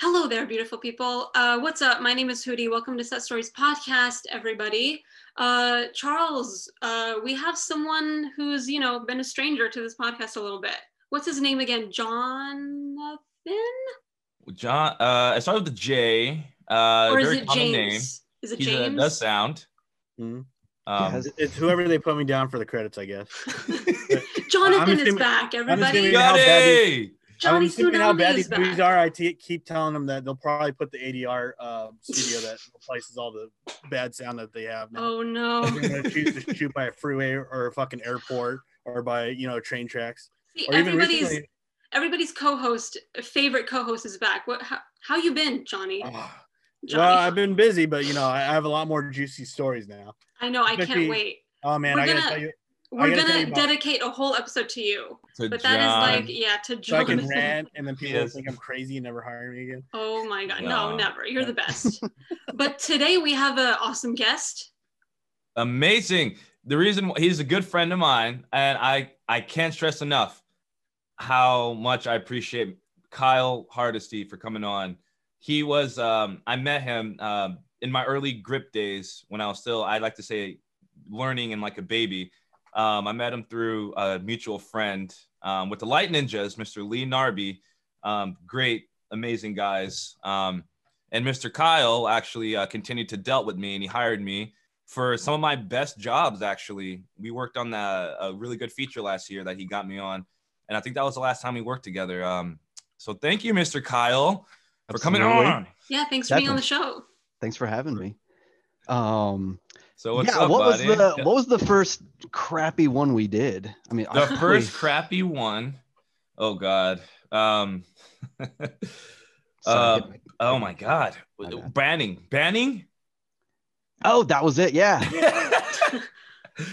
Hello there, beautiful people. Uh, what's up? My name is Hootie. Welcome to Set Stories Podcast, everybody. Uh, Charles, uh, we have someone who's, you know, been a stranger to this podcast a little bit. What's his name again? Jonathan? John, uh, I started with the J. Uh, or is very it common James? name. Is it He's a- James? does sound. Mhm. Um, It's- it's whoever they put me down for the credits, I guess. Jonathan I'm is back, everybody. assuming- how bad Gotti! Johnny I'm assuming how bad these movies are. I keep telling them that they'll probably put the ADR uh, studio that replaces all the bad sound that they have. Now. Oh no. They're gonna choose to shoot by a freeway or a fucking airport or by you know train tracks. See, Or even everybody's recently, everybody's co-host, favorite co-host is back. What how, how you been, Johnny? Ah, Johnny. well, I've been busy, but you know I I have a lot more juicy stories now. I know, I can't wait. Oh man, We're I gotta gonna- tell you, We're gotta gonna dedicate a whole episode to you. To But that is like, yeah, to so I can rant, and then people Yes. think I'm crazy and never hire me again. Oh my god, No. no, never. You're the best. but today we have an awesome guest. amazing. The reason he's a good friend of mine, and I I can't stress enough how much I appreciate Kyle Hardesty for coming on. He was um, I met him um, in my early grip days when I was still I'd like to say learning and like a baby. Um, I met him through a mutual friend um, with the Light Ninjas, Mr. Lee Narby. Um, great, amazing guys. Um, and Mr. Kyle actually uh, continued to dealt with me, and he hired me for some of my best jobs. Actually, we worked on that a really good feature last year that he got me on, and I think that was the last time we worked together. Um, so thank you, Mr. Kyle, for coming on. Yeah, thanks for being on the show. Thanks for having me. Um, So what's yeah, up, what buddy? was the what was the first crappy one we did? I mean, the I first crappy one? Oh God. Um, Sorry, uh, my- oh my God. My bad. Banning, banning. oh, that was it. Yeah,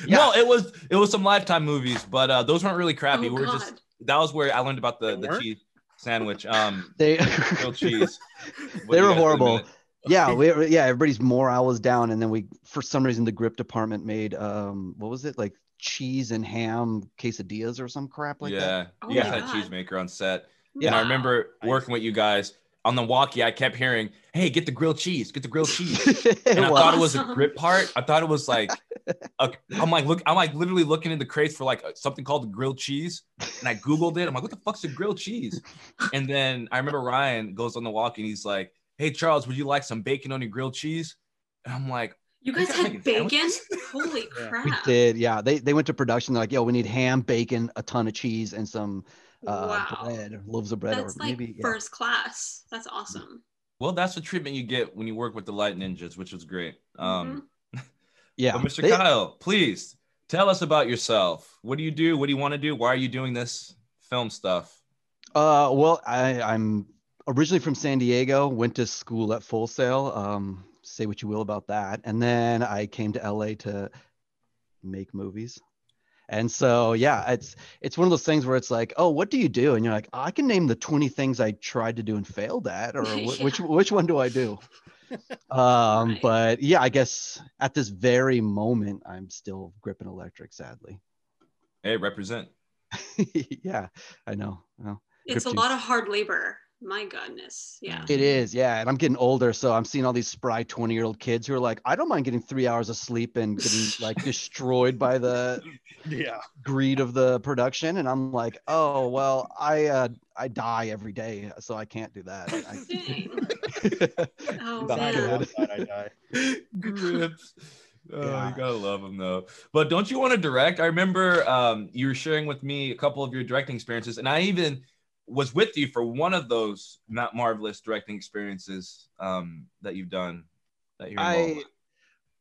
No, it was it was some lifetime movies, but uh, those weren't really crappy. Oh, we were God. just that was where I learned about the They the weren't? cheese sandwich. Um, they grilled cheese. What they were guys horrible. Admit? yeah, we yeah, everybody's morale was down, and then we, for some reason, the grip department made um, what was it like cheese and ham quesadillas or some crap like that. yeah, Oh you guys my had a cheesemaker on set, Yeah. and I remember working with you guys on the walkie. I kept hearing, "Hey, get the grilled cheese, get the grilled cheese." And I was. thought it was a grip part. I thought it was like, a, I'm like, look, I'm like literally looking in the crates for like something called the grilled cheese, and I googled it. I'm like, what the fuck's a grilled cheese? And then I remember Ryan goes on the walk and he's like, Hey Charles, would you like some bacon on your grilled cheese? And I'm like, You guys guys had bacon? Holy crap. We did, yeah. They they went to production. They're like, yo, we need ham, bacon, a ton of cheese, and some uh, wow. bread, loaves of bread, That's or like maybe yeah. first class. That's awesome. well, that's the treatment you get when you work with the Light Ninjas, which was great. Um, yeah. but Mr. they- Kyle, please tell us about yourself. What do you do? What do you want to do? Why are you doing this film stuff? Uh, well, I, I'm originally from San Diego. Went to school at Full Sail. Um, say what you will about that, and then I came to LA to make movies. And so, yeah, it's it's one of those things where it's like, oh, what do you do? And you're like, I can name the 20 things I tried to do and failed at, or wh- which which one do I do? Um, Right. but yeah, I guess at this very moment, I'm still gripping electric, sadly. Hey, represent. yeah, I know. Well, It's a Grip lot of hard labor. My goodness. Yeah. It is, yeah. And I'm getting older, so I'm seeing all these spry 20 year old kids who are like, I don't mind getting three hours of sleep and getting like destroyed by the Yeah, greed of the production. And I'm like, oh well, I uh, I die every day, so I can't do that. Dang. I- Oh, Not Inside or man. good. I die. Grips. Oh, Yeah. you gotta love them though. But don't you want to direct? I remember um, you were sharing with me a couple of your directing experiences, and I even was with you for one of those not marvelous directing experiences um, that you've done. That you're involved I with.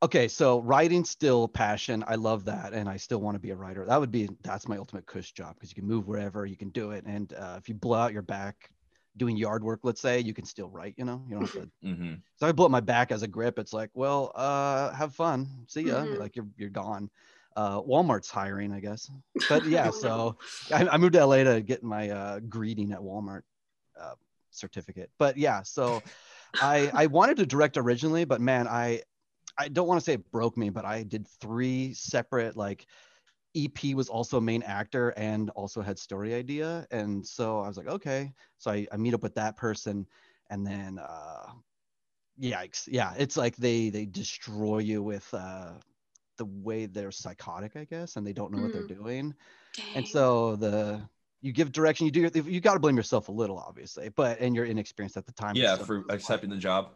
okay, so writing still passion. I love that, and I still want to be a writer. That would be that's my ultimate cush job because you can move wherever, you can do it, and uh, if you blow out your back doing yard work, let's say, you can still write. You know, you don't have to. Mhm. So I blow up my back as a grip. It's like, well, uh, have fun. See ya. Mhm. Like you're you're gone. Uh, Walmart's hiring, I guess. But yeah, so I, I moved to LA to get my uh, greeting at Walmart uh, certificate. But yeah, so I I wanted to direct originally, but man, I I don't want to say it broke me, but I did three separate like EP was also a main actor and also had story idea. And so I was like, okay. So I, I meet up with that person and then uh, yikes, yeah, it's like they they destroy you with uh, the way they're psychotic, I guess, and they don't know what they're doing, and so the you give direction, you do you got to blame yourself a little, obviously, but and you're inexperienced at the time. Yeah, for it's like- accepting the job.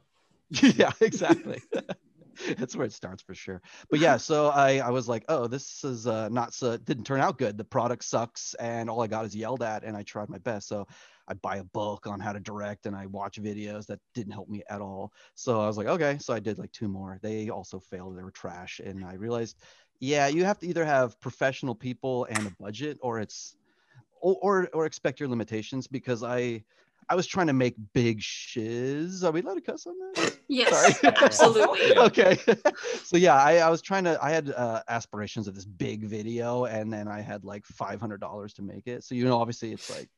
yeah exactly. That's where it starts for sure. But yeah so i i was like oh this is uh not so didn't turn out good. The product sucks and all i got is yelled at and i tried my best. So i buy a book on how to direct and i watch videos that didn't help me at all so i was like okay so i did like two more they also failed they were trash and i realized yeah you have to either have professional people and a budget or it's or or, or expect your limitations because i I was trying to make big shiz. Are we allowed to cuss on that? Yes, Sorry. absolutely. Okay. so yeah, I, I was trying to. I had uh, aspirations of this big video, and then I had like five hundred dollars to make it. So you know, obviously, it's like,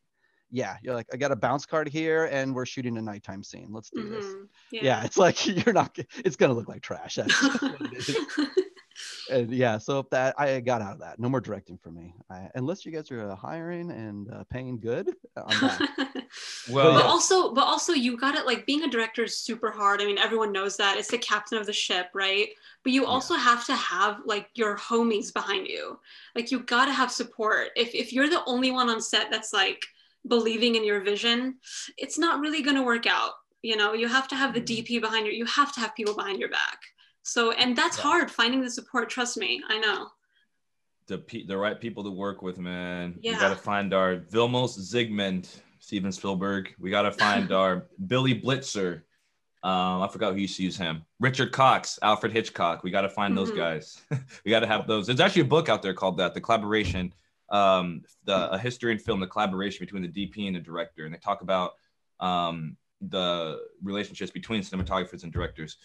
yeah, you're like, I got a bounce card here, and we're shooting a nighttime scene. Let's do this. Mhm. Yeah. it's like you're not. It's gonna look like trash. That's what it is. and yeah, so that I got out of that. No more directing for me, I, unless you guys are uh, hiring and uh, paying good. I'm back. Well, but also but also you got it like being a director is super hard i mean everyone knows that it's the captain of the ship right but you also have to have like your homies behind you like you got to have support if if you're the only one on set that's like believing in your vision it's not really going to work out you know you have to have the Mhm. dp behind you you have to have people behind your back so and that's Yeah. hard finding the support trust me i know the pe- the right people to work with, man. We Yeah. got to find our Vilmos Zsigmond, Steven Spielberg. We got to find our Billy Bitzer. Um, I forgot who used to use him. Richard Cox, Alfred Hitchcock. We got to find those Mhm. guys. we got to have those. There's actually a book out there called that, the collaboration, um, the a history and film, the collaboration between the DP and the director, and they talk about um, the relationships between cinematographers and directors.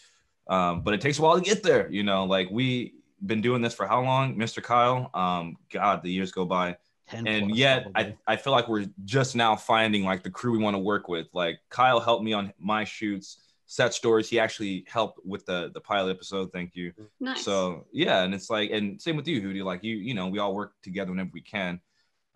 Um, but it takes a while to get there. You know, like we been doing this for how long, Mr. Kyle? Um, God, the years go by, 10 and yet I. I feel like we're just now finding like the crew we want to work with. Like Kyle helped me on my shoots, set stories. He actually helped with the the pilot episode. Thank you. nice So yeah, and it's like, and same with you, Hootie. Like you, you know, we all work together whenever we can.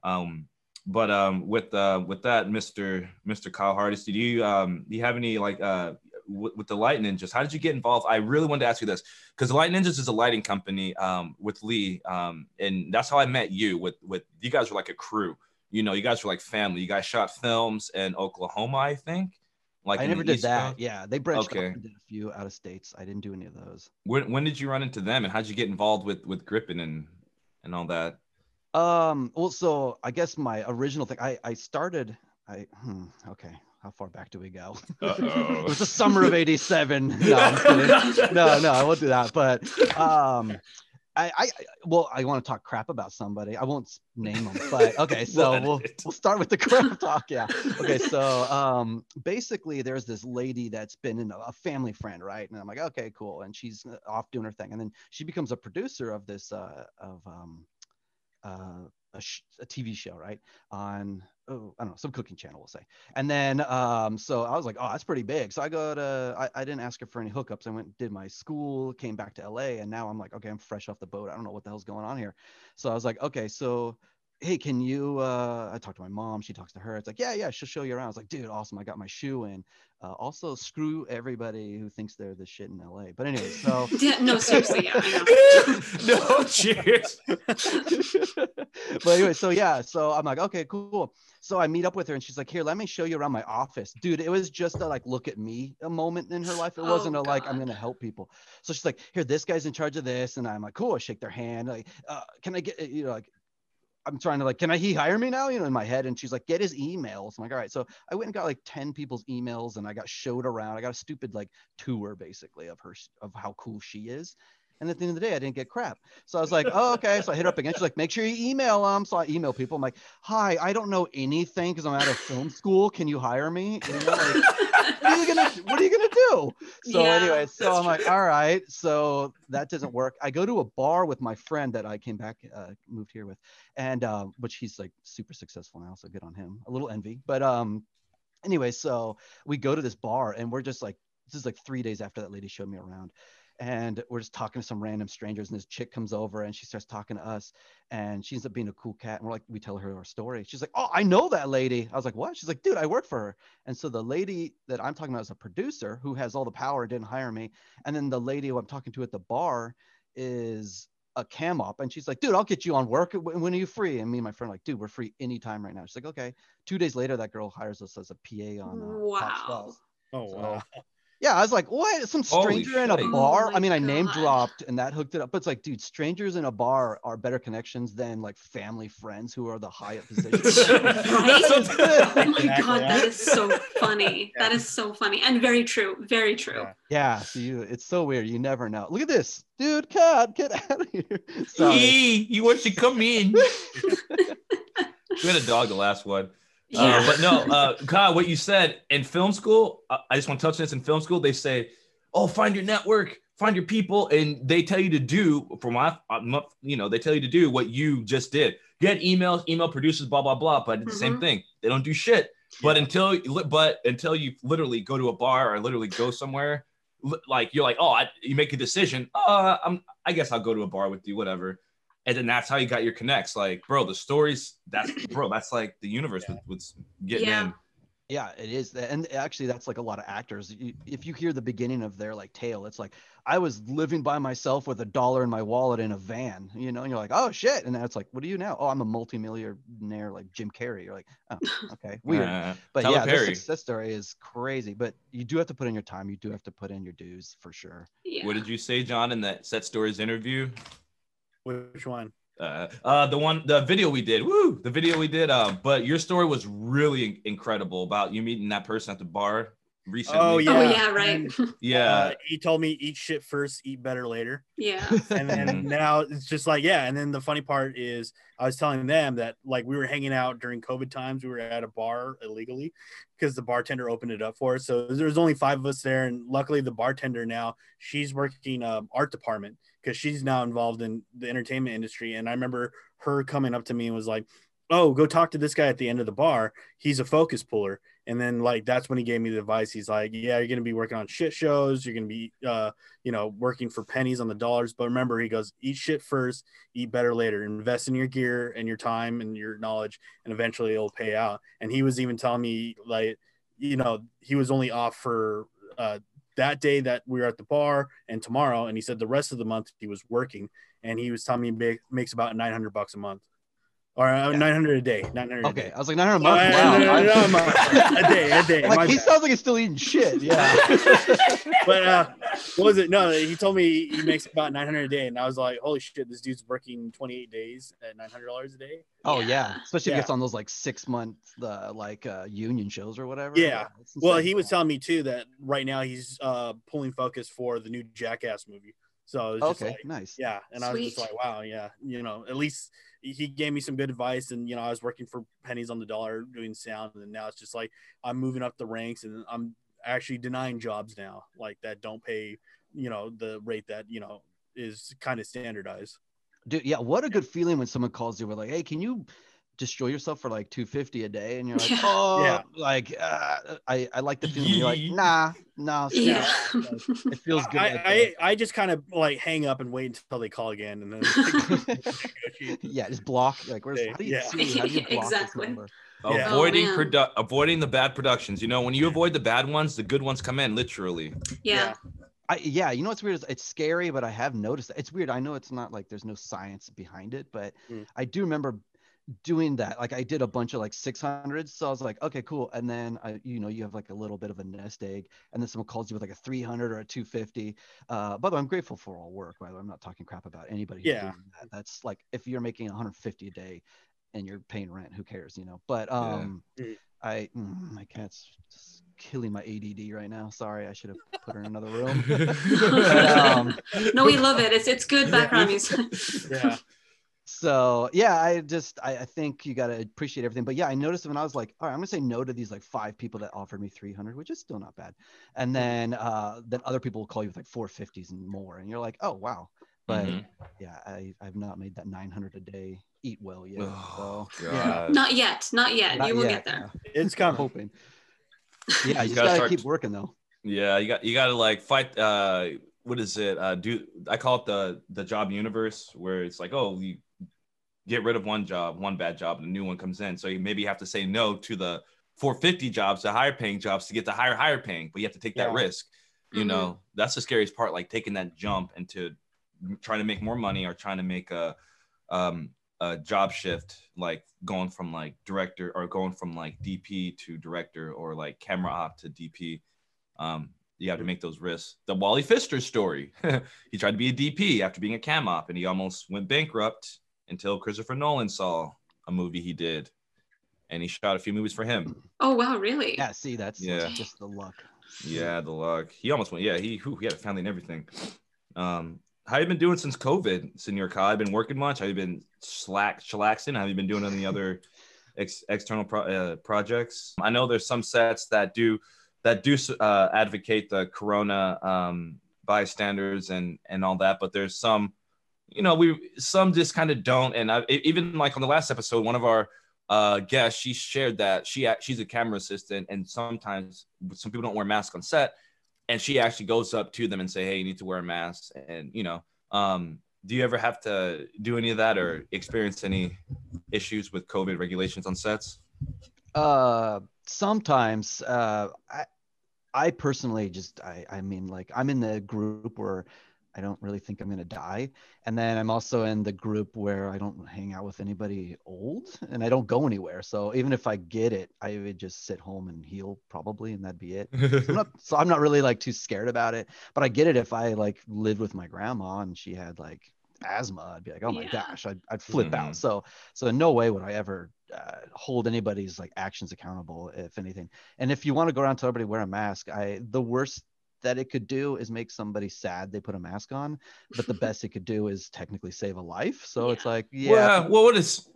Um, but um, with uh, with that, Mr. Mr. Kyle Hardesty, do you um, do you have any like uh, w- with the Light Ninjas? How did you get involved? I really wanted to ask you this because the Light Ninjas is a lighting company um, with Lee, um, and that's how I met you. With with you guys were like a crew. You know, you guys were like family. You guys shot films in Oklahoma, I think. Like I never did East that. Coast? Yeah, they branched Okay. did a few out of states. I didn't do any of those. When when did you run into them, and how'd you get involved with with Grippin and and all that? Um, well, so I guess my original thing, I I started. I hmm, okay. How far back do we go? It was the summer of '87. No, no, no, I won't do that. But um, I, I, well, I want to talk crap about somebody. I won't name them, but okay. So We'll we'll it. we'll start with the crap talk. Yeah. Okay. So um, basically, there's this lady that's been in a, a family friend, right? And I'm like, okay, cool. And she's uh, off doing her thing, and then she becomes a producer of this uh, of um, uh, a, sh- a TV show, right? On oh, I don't know, some cooking channel, we'll say. And then um, so I was like, oh, that's pretty big. So I go to I, I didn't ask her for any hookups. I went did my school, came back to LA, and now I'm like, okay, I'm fresh off the boat. I don't know what the hell's going on here. So I was like, okay, so hey, can you uh I talked to my mom, she talks to her. It's like, yeah, yeah, she'll show you around. I was like, dude, awesome. I got my shoe in. Uh, also screw everybody who thinks they're the shit in LA. But anyway, so no seriously yeah no, cheers. but anyway, so yeah, so I'm like, okay, cool. So I meet up with her and she's like, here, let me show you around my office. Dude, it was just a like look at me a moment in her life. It Oh, wasn't a like, I'm gonna help people. So she's like, here, this guy's in charge of this. And I'm like, cool, I shake their hand. Like, uh, can I get you know, like I'm trying to like, can I he hire me now? You know, in my head. And she's like, get his emails. I'm like, all right. So I went and got like 10 people's emails and I got showed around. I got a stupid like tour basically of her of how cool she is. And at the end of the day, I didn't get crap. So I was like, oh, okay. So I hit her up again. She's like, make sure you email them. So I email people. I'm like, hi, I don't know anything because I'm out of film school. Can you hire me? You know, like, are you gonna what are you gonna do? So Yeah, anyway, so I'm like, all right. So that doesn't work. I go to a bar with my friend that I came back, uh, moved here with, and um, which he's like super successful now, so good on him. A little envy, but um, anyway, so we go to this bar and we're just like, this is like three days after that lady showed me around. And we're just talking to some random strangers and this chick comes over and she starts talking to us and she ends up being a cool cat and we're like we tell her our story. She's like oh i know that lady. I was like what? She's like dude i work for her. And so the lady that i'm talking about is a producer who has all the power didn't hire me. And then the lady who i'm talking to at the bar is a cam op and she's like dude i'll get you on work. When when are you free? And me and my friend are like dude we're free anytime right now. She's like okay. Two days later that girl hires us as a pa on uh, Wow. Chef. Oh So- wow. Yeah, I was like, what? Some Holy stranger in a shit. Oh bar? my I mean, I name God. dropped and that hooked it up. But it's like, dude, strangers in a bar are better connections than like family friends who are the high up positions. That's Oh my Exactly. god, that is so funny. That is so funny and very true. Very true. Yeah. yeah, so you, it's so weird. You never know. Look at this, dude. God, get out of here. Sorry. Hey, you want to come in? we had a dog the last one. Yeah. Uh, but no, uh, Kyle, what you said in film school, I, I just want to touch on this. In film school, they say, "Oh, find your network, find your people," and they tell you to do, from my, uh, you know, they tell you to do what you just did. Get emails, email producers, blah blah blah. But the same Mhm. thing, they don't do shit. But until, but until you literally go to a bar or literally go somewhere, like you're like, oh, I, you make a decision. Uh, I'm, I guess I'll go to a bar with you, whatever. And then that's how you got your connects. Like, bro, the stories. That's bro. That's like the universe with, with getting Yeah. in. Yeah, it is. And actually, that's like a lot of actors. If you hear the beginning of their like tale, it's like I was living by myself with a dollar in my wallet in a van, you know, and you're like, oh shit. And then it's like, what do you now? Oh, I'm a multimillionaire like Jim Carrey. You're like, oh, okay, weird. Uh, But Tyler yeah, Perry. this success story is crazy. But you do have to put in your time. You do have to put in your dues for sure. Yeah. What did you say, John, in that set stories interview? Which one? Uh, uh, the one, the video we did. Woo, the video we did. Uh, but your story was really incredible about you meeting that person at the bar recently. Oh, yeah. Oh yeah, right. yeah. Uh, he told me eat shit first, eat better later. yeah. And then Mhm. now it's just like, yeah. And then the funny part is I was telling them that like we were hanging out during COVID times. We were at a bar illegally because the bartender opened it up for us. So there was only five of us there. And luckily the bartender now she's working um, art department because she's now involved in the entertainment industry. And I remember her coming up to me and was like, oh, go talk to this guy at the end of the bar. He's a focus puller. And then like that's when he gave me the advice. He's like, yeah, you're gonna be working on shit shows. You're gonna be, uh, you know, working for pennies on the dollars. But remember, he goes, eat shit first, eat better later. Invest in your gear and your time and your knowledge, and eventually it'll pay out. And he was even telling me like, you know, he was only off for uh, that day that we were at the bar and tomorrow. And he said the rest of the month he was working, and he was telling me makes about 900 bucks a month, or uh, 900 a day. 900 a Okay, day. I was like, 900 a month. yeah, Wow. no, no, I'm- no, no, a month. a day, a day. like my he bad. sounds like he's still eating shit. Yeah. but uh, what was it? No, he told me he makes about 900 a day, and I was like, holy shit, this dude's working 28 days at 900 dollars a day. Oh yeah, Yeah. especially if Yeah. he gets on those like six month uh, like uh, union shows or whatever. Yeah. it's Well, he was telling me too that right now he's uh pulling focus for the new Jackass movie. So it's just Okay, like, nice. yeah, and I was just like, wow, yeah, you know, at least he gave me some good advice, and you know, I was working for pennies on the dollar doing sound, and now it's just like I'm moving up the ranks, and I'm actually denying jobs now, like that don't pay, you know, the rate that you know is kind of standardized. Dude, yeah, what a good feeling when someone calls you with like, "Hey, can you destroy yourself for like 250 a day?" And you're like, Yeah. "Oh, Yeah. like uh, I I like the feeling." You're like, "Nah, nah." Yeah. it." It feels good. I, I, I just kind of like hang up and wait until they call again, and then that. yeah, just block. Like, where's how do you Yeah. see? How do you block Exactly. Yeah. Avoiding Oh, produ- avoiding the bad productions. You know, when you avoid the bad ones, the good ones come in literally. yeah. I yeah, you know what's weird is it's scary, but I have noticed that. it's weird. I know it's not like there's no science behind it, but Mm. I do remember doing that. Like I did a bunch of like 600s, so I was like, okay, cool. And then I, you know, you have like a little bit of a nest egg, and then someone calls you with like a 300 or a 250. Uh, by the way, I'm grateful for all work. By the way, I'm not talking crap about anybody. who's Yeah. doing that. That's like if you're making 150 a day and you're paying rent, who cares, you know? But um, Mm. I mm, my cat's just killing my ADD right now. Sorry, I should have put her in another room. But, um, No, we love it. It's it's good background music. yeah, so yeah, I just I, I think you gotta appreciate everything. But yeah, I noticed when I was like, all right, I'm gonna say no to these like five people that offered me 300, which is still not bad. And then uh then other people will call you with like 450s and more, and you're like, oh wow. But Mhm. yeah, I I've not made that 900 a day eat well yet. Oh, so God. Not yet. Not yet. not you will yet, get there. yeah. it's kind of hoping. Yeah, you just gotta gotta start- keep working though. Yeah, you got you got to like fight. Uh, what is it? Uh, do I call it the the job universe where it's like, oh, you get rid of one job, one bad job, and a new one comes in. So you maybe have to say no to the 450 jobs, the higher paying jobs to get the higher higher paying, but you have to take that Yeah. risk. You Mhm. know, that's the scariest part, like taking that jump into trying to make more money or trying to make a um a job shift, like going from like director or going from like DP to director or like camera op to DP. Um, you have to make those risks. The Wally Pfister story. he tried to be a DP after being a cam op and he almost went bankrupt until Christopher Nolan saw a movie he did. And he shot a few movies for him. Oh wow, really? Yeah, see, that's Yeah. just the luck. Yeah, the luck. He almost went. Yeah, he whew, he had a family and everything. Um, how you been doing since COVID, Senor Kyle? Have you been working much? Have you been slack chillaxing? Have you been doing any other ex- external pro- uh, projects? I know there's some sets that do that do uh, advocate the Corona um, bystanders and and all that, but there's some, you know, we some just kind of don't. And I, even like on the last episode, one of our uh, guest, she shared that she she's a camera assistant, and sometimes some people don't wear masks on set, and she actually goes up to them and say, "Hey, you need to wear a mask." And you know, um, do you ever have to do any of that or experience any issues with COVID regulations on sets? Uh, sometimes, uh, I, I personally just, I, I mean, like, I'm in the group where I don't really think I'm gonna die, and then I'm also in the group where I don't hang out with anybody old, and I don't go anywhere. So even if I get it, I would just sit home and heal probably, and that'd be it. I'm not, so I'm not really like too scared about it. But I get it if I like lived with my grandma and she had like asthma, I'd be like, oh my Yeah. gosh, I'd, I'd flip Mhm. out. So so in no way would I ever uh, hold anybody's like actions accountable, if anything. And if you want to go around to everybody wear a mask, I the worst that it could do is make somebody sad they put a mask on, but the best it could do is technically save a life. So it's like, yeah, Well, well, what is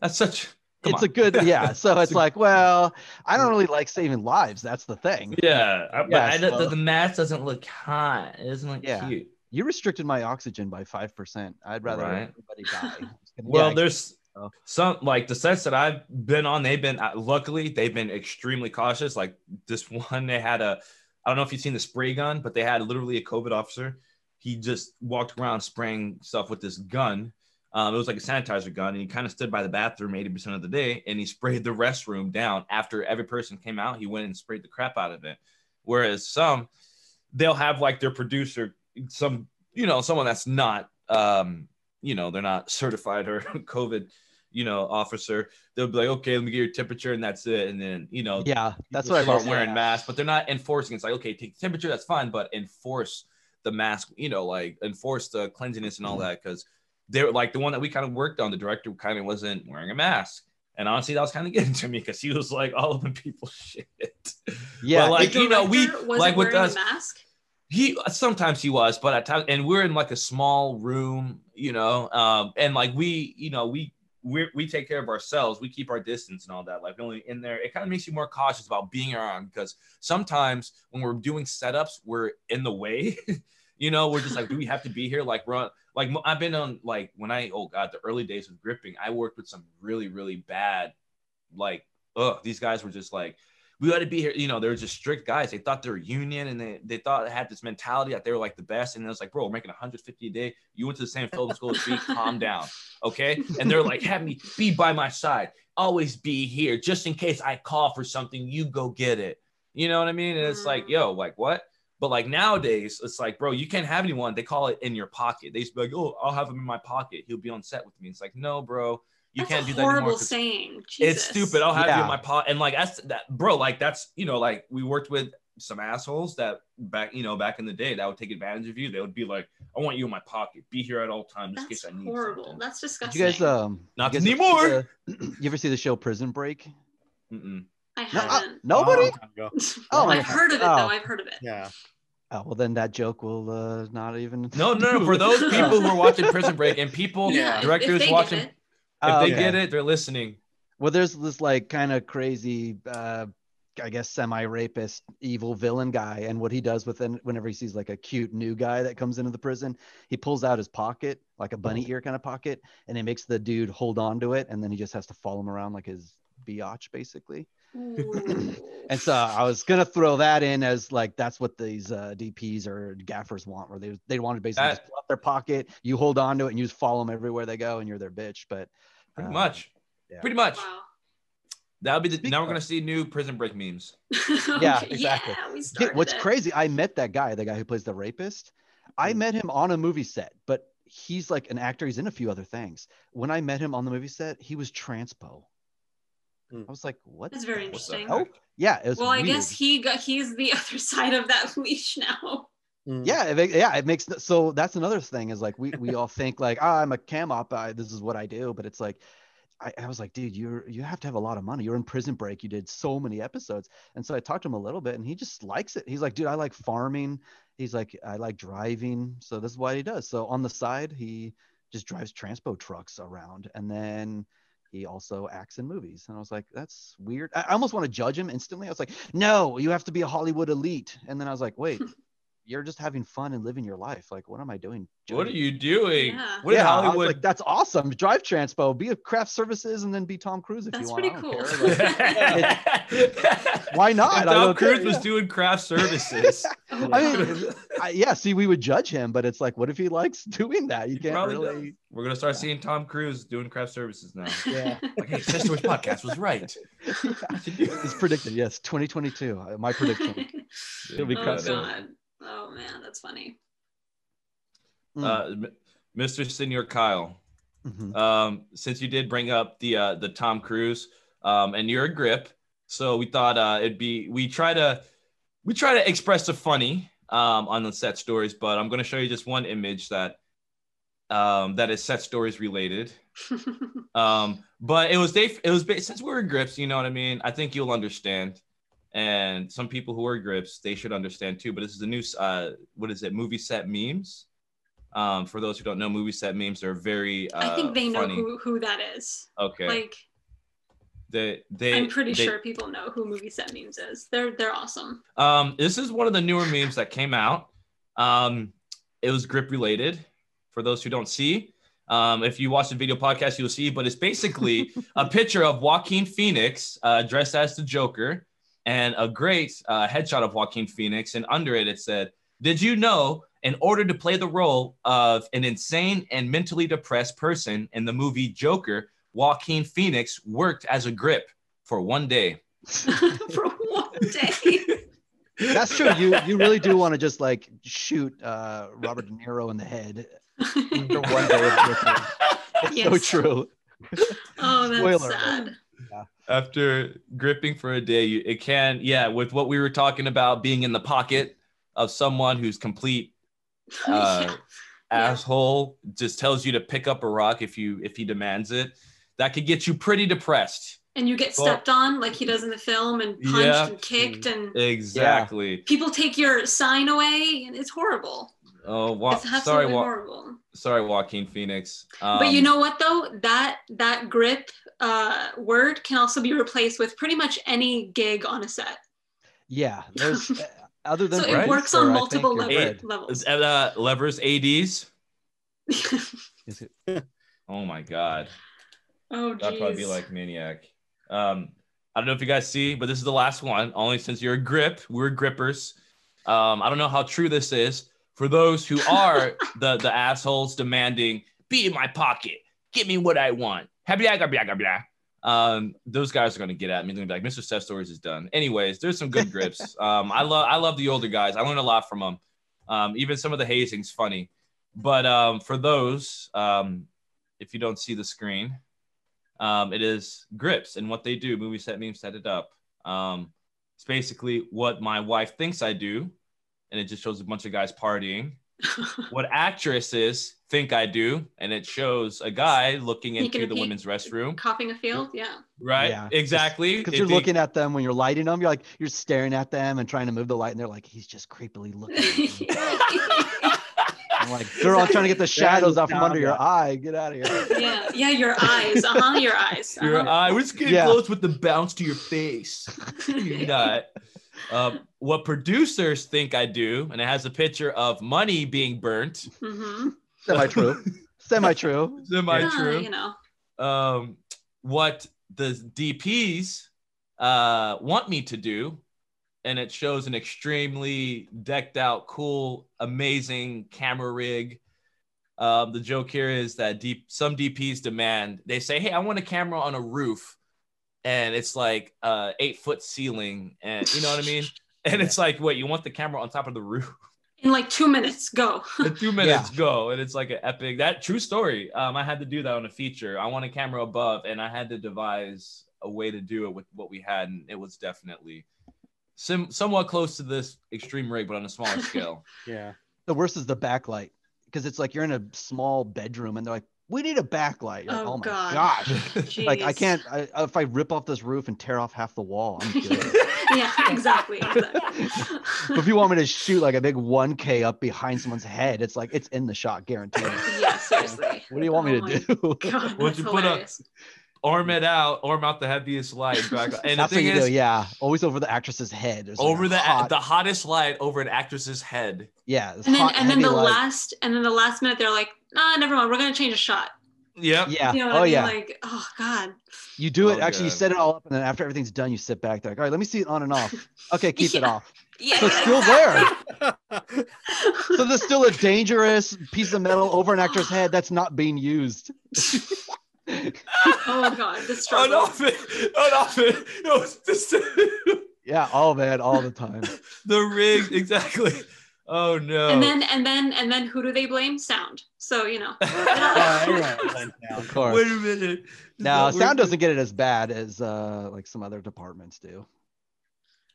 that's such? come it's on. a good yeah. So it's a- like, well, I don't really like saving lives. That's the thing. Yeah, I- but Yeah, I, the, the mask doesn't look hot. It doesn't look Yeah. cute. You restricted my oxygen by five percent. I'd rather Right. everybody die. Well, Yeah, there's so. some like the sets that I've been on. They've been uh, luckily they've been extremely cautious. Like this one, they had a I don't know if you've seen the spray gun, but they had literally a COVID officer. He just walked around spraying stuff with this gun. Um, it was like a sanitizer gun, and he kind of stood by the bathroom 80% of the day, and he sprayed the restroom down. After every person came out, he went and sprayed the crap out of it. Whereas some, they'll have like their producer, some you know, someone that's not, um, you know, they're not certified or COVID, you know, officer. They'll be like, okay, let me get your temperature, and that's it. And then you know, yeah, that's people what I start wearing yeah. masks, but they're not enforcing. It's like, okay, take the temperature, that's fine, but enforce the mask, you know, like enforce the cleanliness and all that. Cause they're like the one that we kind of worked on, the director kind of wasn't wearing a mask. And honestly, that was kind of getting to me because he was like all up in people's shit. Yeah, But, like, you know, we- like with wearing us- mask. He sometimes he was, but at times, and we're in like a small room, you know, um, and like we, you know, we we we take care of ourselves. We keep our distance and all that. Like only in there, it kind of makes you more cautious about being around because sometimes when we're doing setups, we're in the way. you know, we're just like, do we have to be here? Like run. Like I've been on like when I oh god the early days of gripping, I worked with some really really bad, like oh these guys were just like we got to be here. You know, they were just strict guys. They thought they were union and they, they thought they had this mentality that they were like the best. And it was like, bro, we're making 150 a day. You went to the same film school as me. Calm down. Okay. And they're like, have me be by my side. Always be here. Just in case I call for something, you go get it. You know what I mean? And it's like, mm-hmm. yo, like what? But like nowadays, it's like, bro, you can't have anyone. They call it in your pocket. They used to be like, oh, I'll have him in my pocket. He'll be on set with me. It's like, no, bro, you That's can't a do that horrible anymore. 'cause- saying. it's stupid. I'll have you in my pot. And like that's that, bro. Like that's you know, like we worked with some assholes that back you know back in the day that would take advantage of you. They would be like, I want you in my pocket. Be here at all times just in case I need horrible. something. That's Did disgusting. you guys um Not you guys ever anymore. the- you ever see the show Prison Break? Mm-mm. I No, uh, haven't. nobody. Long time. Oh I've heard of it Oh. though. I've heard of it. Yeah. Oh well, then that joke will uh, not even. No, no, no. For those people who are watching Prison Break and people, Yeah. if- if directors they watching, if Oh, they okay. get it, they're listening. Well, there's this like kind of crazy, uh, I guess, semi-rapist, evil villain guy, and what he does within whenever he sees like a cute new guy that comes into the prison, he pulls out his pocket, like a bunny ear kind of pocket, and he makes the dude hold on to it, and then he just has to follow him around like his biatch, basically. Ooh. And so I was gonna throw that in as like that's what these uh, DPs or gaffers want, where they they want to basically That- just pull out their pocket, you hold on to it, and you just follow them everywhere they go, and you're their bitch. But Pretty uh, much. yeah. Pretty much. wow. That'll be the Speak now we're gonna see new prison break memes. Yeah, exactly. Yeah, we Yeah, started what's it. crazy? I met that guy, the guy who plays the rapist. I Mm. met him on a movie set, but he's like an actor. He's in a few other things. When I met him on the movie set, he was transpo. Mm. I was like, what? That's very the interesting. Oh, Yeah, it was Well, I guess he got he's the other side of that leash now. Mm. yeah it, yeah it makes so that's another thing is like we we all think like ah, i'm a cam op I, this is what i do but it's like I, I was like dude you're you have to have a lot of money you're in prison break you did so many episodes and so i talked to him a little bit and he just likes it he's like dude i like farming he's like i like driving so this is what he does so on the side he just drives transpo trucks around and then he also acts in movies. And i was like that's weird. I almost want to judge him instantly. I was like no you have to be a hollywood elite. And then i was like wait you're just having fun and living your life. Like, what am I doing? What are you doing? Yeah. What yeah, in I was Hollywood? like, that's awesome. Drive transpo, be a craft services, and then be Tom Cruise if That's you want. That's pretty cool. Like, why not? If I Tom don't Cruise care, was yeah. doing craft services. I mean, I, yeah. See, we would judge him, but it's like, what if he likes doing that? You He can't really. does. We're gonna start seeing Tom Cruise doing craft services now. Yeah. Like, hey, Test Stories podcast was right. It's predicted. Yes, 2022. uh, My prediction. It'll be oh craft service. god. Oh man, that's funny. Mm. Uh, Mr. Senior Kyle, Mhm. um, since you did bring up the uh, the Tom Cruise, um, and you're a grip, so we thought uh, it'd be we try to we try to express the funny um, on the set stories, but I'm going to show you just one image that um, that is set stories related. Um, but it was they it was since we were grips, you know what I mean. I think you'll understand, and some people who are grips they should understand too. But this is a new uh, what is it? Movie set memes. Um, for those who don't know, movie set memes are very. Uh, I think they know who, who that is. Okay. Like they they. I'm pretty they- sure people know who movie set memes is. They're they're awesome. Um, this is one of the newer memes that came out. Um, it was grip related. For those who don't see, um, if you watch the video podcast, you'll see. But it's basically a picture of Joaquin Phoenix uh, dressed as the Joker, and a great uh, headshot of Joaquin Phoenix. And under it, it said, "Did you know?" In order to play the role of an insane and mentally depressed person in the movie Joker, Joaquin Phoenix worked as a grip for one day. For one day. That's true. You you really do want to just like shoot uh, Robert De Niro in the head for one day of gripping. So true. oh, that's Spoiler. sad. After gripping for a day it can yeah with what we were talking about being in the pocket of someone who's complete uh Yeah. asshole just tells you to pick up a rock if you if he demands it that could get you pretty depressed And you get Well- stepped on like he does in the film and punched Yeah. and kicked and exactly people take your sign away and it's horrible. oh wa- It's sorry wa- horrible. sorry joaquin phoenix um, but you know what though? That that grip uh, word can also be replaced with pretty much any gig on a set. Yeah, there's uh, other than So Right. it works on multiple think you're level, levels. uh, levers ads Is it- oh my god oh That'd probably be like Maniac. Um, I don't know if you guys see, but this is the last one. Only since you're a grip, we're grippers. Um, I don't know how true this is for those who are the the assholes demanding be in my pocket, give me what I want. Um, those guys are gonna get at me. They're gonna be like, Mr. Set Stories is done. Anyways, there's some good grips. Um, I love I love the older guys. I learned a lot from them. Um, even some of the hazing's funny. But um, for those, um, if you don't see the screen, um, it is grips and what they do. Movie set memes set it up. Um, it's basically what my wife thinks I do, and it just shows a bunch of guys partying. what actresses think I do, and it shows a guy looking Sneaking into the peek. women's restroom. Copping a field, yeah. Right? Yeah. Exactly. because you're think- looking at them when you're lighting them. You're like you're staring at them and trying to move the light, and they're like, he's just creepily looking. At. I'm like, girl, I'm trying to get the shadows out from under your eye. Get out of here. yeah, yeah, your eyes. Uh huh. Your eyes. Your Uh-huh. eye. We're just getting Yeah. close with the bounce to your face. You're not. Um, what producers think I do, and it has a picture of money being burnt. Mhm. Semi true. Semi true. Semi Uh, true. you know. um, what the DPs uh, want me to do. And it shows an extremely decked out, cool, amazing camera rig. Um, the joke here is that deep, some DPs demand, they say, Hey, I want a camera on a roof. And it's like uh, eight foot ceiling. And you know what I mean? And it's like, wait, you want the camera on top of the roof? In like two minutes, go. In two minutes go and it's like an epic that true story um i had to do that on a feature i want a camera above and i had to devise a way to do it with what we had and it was definitely sim- somewhat close to this extreme rig but on a smaller scale Yeah. The worst is the backlight because it's like you're in a small bedroom and they're like, "We need a backlight." Like, Oh, oh my God. gosh! Like I can't. I, if I rip off this roof and tear off half the wall, I'm good. Yeah, exactly. exactly. but if you want me to shoot like a big 1K up behind someone's head, it's like it's in the shot, guaranteed. yeah, seriously. What do you want me Oh to do? my God, Once that's you put a- hilarious. arm it out arm out the heaviest light back and That's the what thing you is do, yeah. Always over the actress's head. There's like over the hot- the hottest light over an actress's head yeah, this and then hot, and then the light. last and then the last minute they're like, nah, never mind, we're gonna change a shot. yep Yeah. You know what oh I mean? yeah. Like, oh God. you do it. Oh, actually, you God. set it all up, and then after everything's done, you sit back there. Like, all right, let me see it on and off. Okay, keep it off. Yeah. So it's still there. So there's still a dangerous piece of metal over an actor's head that's not being used. oh God, the on struggle. off it on off it no, it's just- yeah. All man, all the time. the rig exactly oh no And then and then and then who do they blame? Sound. So you know. Yeah, everyone went down. Of course. Wait a minute. Now, Is that sound doesn't get it as bad as uh like some other departments do.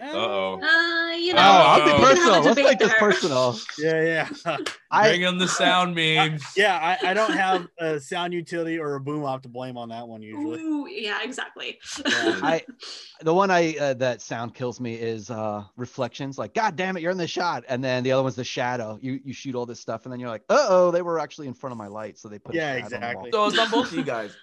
Uh-oh. Uh, you Oh. I'll be we can have a personal. Let's debate make this personal. Yeah, yeah. I Bring in the sound memes. Yeah, I, I don't have a sound utility or a boom op to blame on that one usually. Ooh, yeah, exactly. Yeah. I the one I uh, that sound kills me is uh reflections. Like, God damn it, you're in the shot, and then the other one's the shadow. You you shoot all this stuff, and then you're like, uh oh, they were actually in front of my light, so they put a Yeah, on the wall. exactly. So it's on both of you guys.